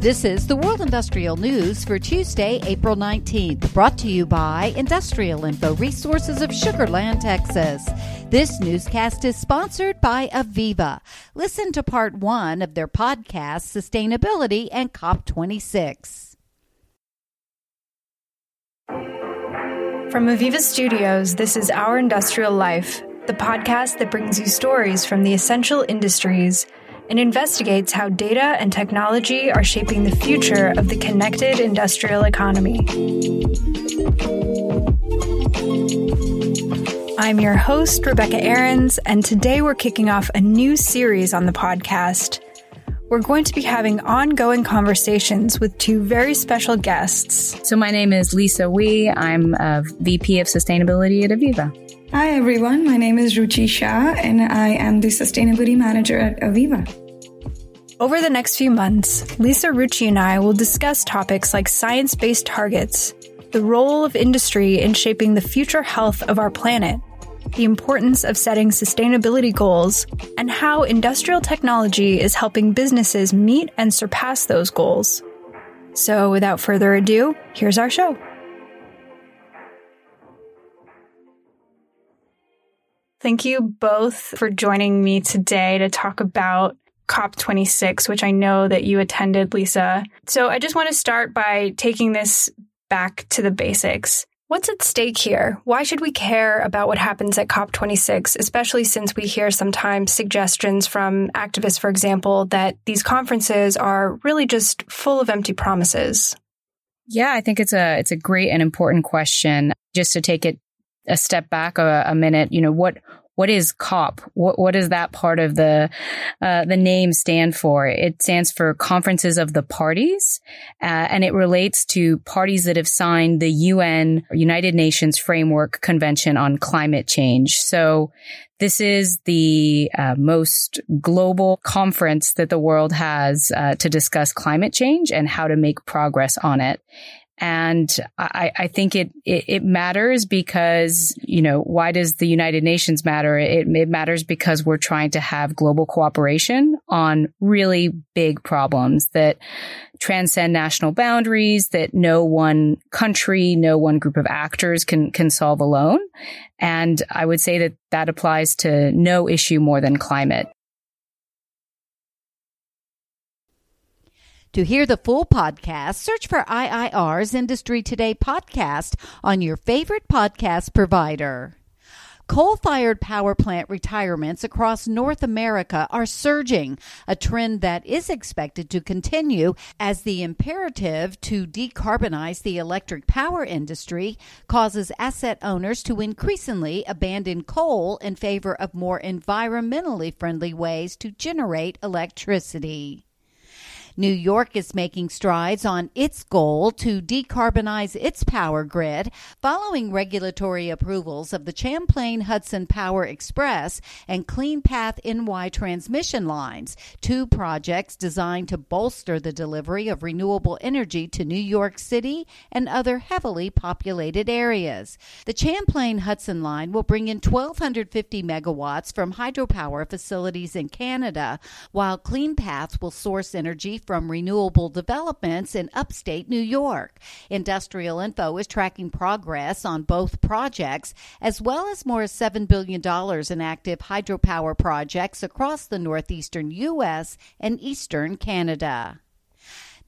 This is the World Industrial News for Tuesday, April 19th, brought to you by Industrial Info Resources of Sugar Land, Texas. This newscast is sponsored by AVEVA. Listen to part one of their podcast, Sustainability and COP26. From AVEVA Studios, this is Our Industrial Life, the podcast that brings you stories from the essential industries and investigates how data and technology are shaping the future of the connected industrial economy. I'm your host, Rebecca Ahrens, and today we're kicking off a new series on the podcast we're going to be having ongoing conversations with two very special guests. So, my name is Lisa Wee. I'm a VP of Sustainability at AVEVA. Hi, everyone. My name is Ruchi Shah, and I am the Sustainability Manager at AVEVA. Over the next few months, Lisa Ruchi and I will discuss topics like science based targets, the role of industry in shaping the future health of our planet, the importance of setting sustainability goals, and how industrial technology is helping businesses meet and surpass those goals. So, without further ado, here's our show. Thank you both for joining me today to talk about COP26, which I know that you attended, Lisa. So I just want to start by taking this back to the basics. What's at stake here? Why should we care about what happens at COP26, especially since we hear sometimes suggestions from activists, for example, that these conferences are really just full of empty promises? Yeah, I think it's a it's a great and important question. Just to take it a step back a, a minute, you know, what what is COP? What, what does that part of the uh, the name stand for? It stands for Conferences of the Parties, uh, and it relates to parties that have signed the UN United Nations Framework Convention on Climate Change. So this is the uh, most global conference that the world has uh, to discuss climate change and how to make progress on it. And I, I think it, it, it, matters because, you know, why does the United Nations matter? It, it matters because we're trying to have global cooperation on really big problems that transcend national boundaries that no one country, no one group of actors can, can solve alone. And I would say that that applies to no issue more than climate. To hear the full podcast, search for IIR's Industry Today podcast on your favorite podcast provider. Coal fired power plant retirements across North America are surging, a trend that is expected to continue as the imperative to decarbonize the electric power industry causes asset owners to increasingly abandon coal in favor of more environmentally friendly ways to generate electricity. New York is making strides on its goal to decarbonize its power grid following regulatory approvals of the Champlain Hudson Power Express and Clean Path NY transmission lines, two projects designed to bolster the delivery of renewable energy to New York City and other heavily populated areas. The Champlain Hudson line will bring in 1,250 megawatts from hydropower facilities in Canada, while Clean Path will source energy from renewable developments in upstate New York. Industrial Info is tracking progress on both projects, as well as more than $7 billion in active hydropower projects across the northeastern U.S. and eastern Canada.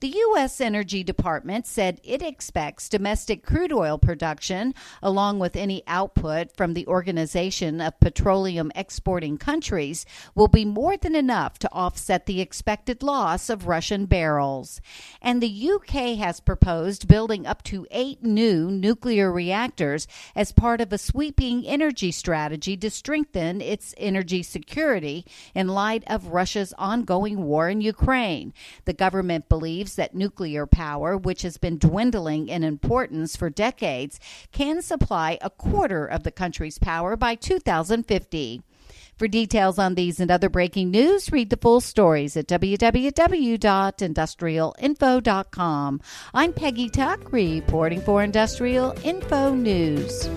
The U.S. Energy Department said it expects domestic crude oil production, along with any output from the Organization of Petroleum Exporting Countries, will be more than enough to offset the expected loss of Russian barrels. And the UK has proposed building up to eight new nuclear reactors as part of a sweeping energy strategy to strengthen its energy security in light of Russia's ongoing war in Ukraine. The government believes believes that nuclear power, which has been dwindling in importance for decades, can supply a quarter of the country's power by 2050. For details on these and other breaking news, read the full stories at www.industrialinfo.com. I'm Peggy Tuck, reporting for Industrial Info News.